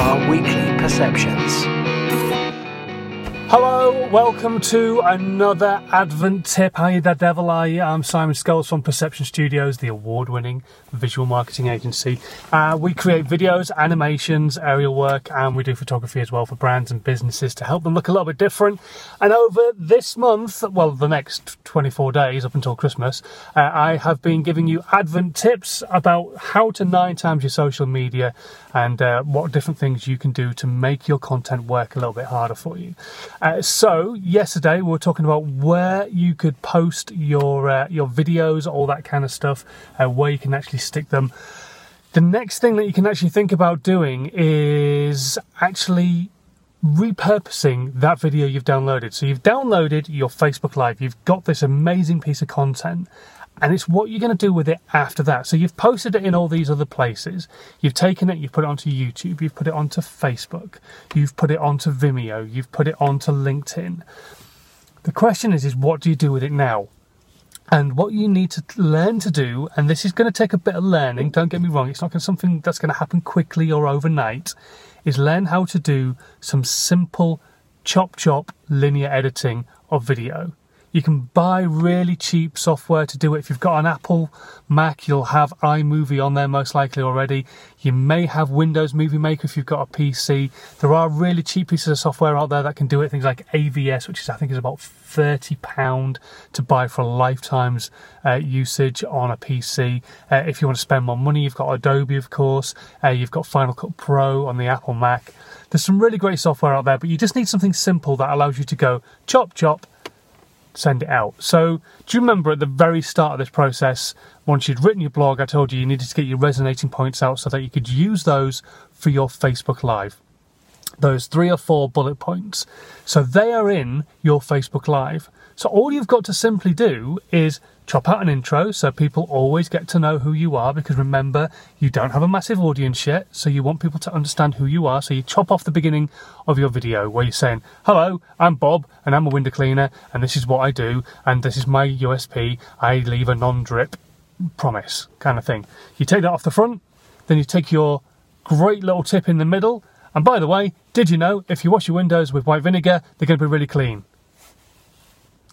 our weekly perceptions. Hello, welcome to another Advent tip. Hi there, Devil I am Simon Scholes from Perception Studios, the award-winning visual marketing agency. Uh, we create videos, animations, aerial work, and we do photography as well for brands and businesses to help them look a little bit different. And over this month, well, the next 24 days up until Christmas, uh, I have been giving you Advent tips about how to nine times your social media and uh, what different things you can do to make your content work a little bit harder for you. Uh, so yesterday we were talking about where you could post your uh, your videos, all that kind of stuff, uh, where you can actually stick them. The next thing that you can actually think about doing is actually repurposing that video you've downloaded. So you've downloaded your Facebook Live, you've got this amazing piece of content, and it's what you're going to do with it after that. So you've posted it in all these other places. You've taken it, you've put it onto YouTube, you've put it onto Facebook, you've put it onto Vimeo, you've put it onto LinkedIn. The question is, is what do you do with it now? And what you need to learn to do, and this is going to take a bit of learning, don't get me wrong, it's not something that's going to happen quickly or overnight, is learn how to do some simple chop chop linear editing of video. You can buy really cheap software to do it. If you've got an Apple Mac, you'll have iMovie on there most likely already. You may have Windows Movie Maker if you've got a PC. There are really cheap pieces of software out there that can do it. Things like AVS, which is I think is about thirty pound to buy for a lifetime's uh, usage on a PC. Uh, if you want to spend more money, you've got Adobe, of course. Uh, you've got Final Cut Pro on the Apple Mac. There's some really great software out there, but you just need something simple that allows you to go chop chop send it out. So, do you remember at the very start of this process, once you'd written your blog, I told you you needed to get your resonating points out so that you could use those for your Facebook Live? Those three or four bullet points. So, they are in your Facebook Live. So, all you've got to simply do is chop out an intro so people always get to know who you are because remember you don't have a massive audience yet so you want people to understand who you are so you chop off the beginning of your video where you're saying hello i'm bob and i'm a window cleaner and this is what i do and this is my usp i leave a non-drip promise kind of thing you take that off the front then you take your great little tip in the middle and by the way did you know if you wash your windows with white vinegar they're going to be really clean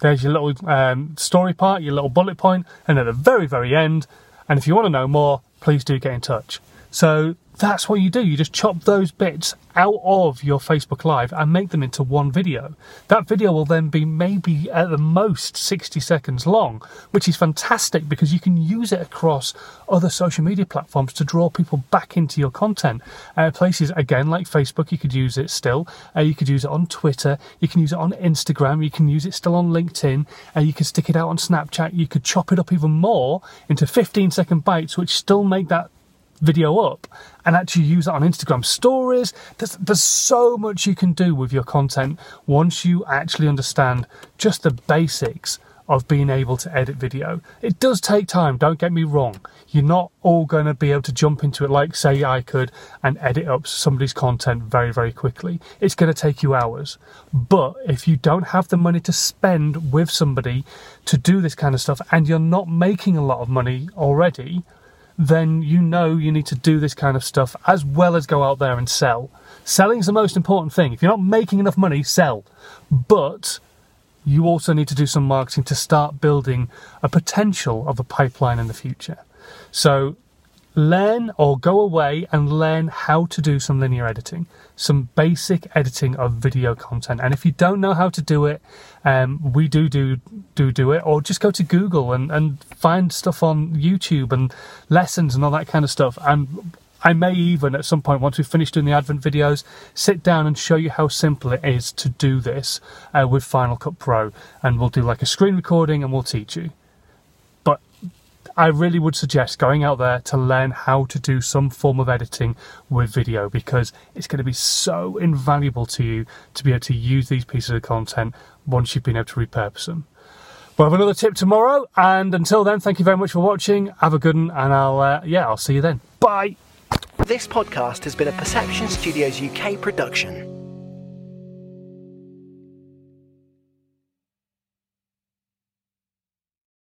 there's your little um, story part, your little bullet point, and at the very, very end, and if you want to know more, please do get in touch. So that's what you do. You just chop those bits out of your Facebook Live and make them into one video. That video will then be maybe at the most 60 seconds long, which is fantastic because you can use it across other social media platforms to draw people back into your content. Uh, places, again, like Facebook, you could use it still. Uh, you could use it on Twitter. You can use it on Instagram. You can use it still on LinkedIn. Uh, you can stick it out on Snapchat. You could chop it up even more into 15 second bites, which still make that video up and actually use it on Instagram stories. There's, there's so much you can do with your content once you actually understand just the basics of being able to edit video. It does take time, don't get me wrong. You're not all going to be able to jump into it like, say, I could and edit up somebody's content very, very quickly. It's going to take you hours. But if you don't have the money to spend with somebody to do this kind of stuff and you're not making a lot of money already, then you know you need to do this kind of stuff as well as go out there and sell. Selling's the most important thing. If you're not making enough money, sell. But you also need to do some marketing to start building a potential of a pipeline in the future. So learn or go away and learn how to do some linear editing, some basic editing of video content. And if you don't know how to do it, um, we do do do do it, or just go to Google and, and find stuff on YouTube and lessons and all that kind of stuff. And I may even at some point, once we've finished doing the Advent videos, sit down and show you how simple it is to do this uh, with Final Cut Pro. And we'll do like a screen recording and we'll teach you. I really would suggest going out there to learn how to do some form of editing with video because it's going to be so invaluable to you to be able to use these pieces of content once you've been able to repurpose them. We'll have another tip tomorrow, and until then, thank you very much for watching. Have a good one, and I'll uh, yeah, I'll see you then. Bye. This podcast has been a Perception Studios UK production.